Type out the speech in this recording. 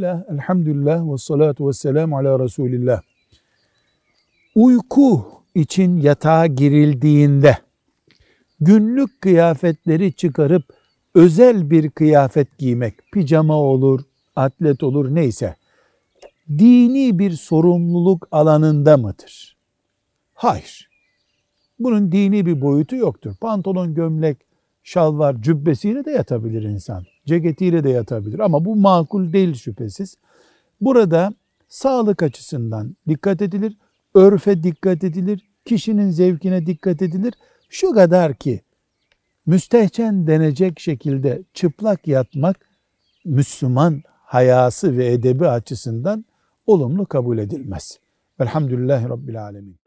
Bismillah, elhamdülillah ve salatu ve selamu ala Resulillah. Uyku için yatağa girildiğinde günlük kıyafetleri çıkarıp özel bir kıyafet giymek, pijama olur, atlet olur neyse, dini bir sorumluluk alanında mıdır? Hayır. Bunun dini bir boyutu yoktur. Pantolon, gömlek, şalvar, cübbesiyle de yatabilir insan. Ceketiyle de yatabilir ama bu makul değil şüphesiz. Burada sağlık açısından dikkat edilir, örfe dikkat edilir, kişinin zevkine dikkat edilir. Şu kadar ki müstehcen denecek şekilde çıplak yatmak Müslüman hayası ve edebi açısından olumlu kabul edilmez. Velhamdülillahi Rabbil Alemin.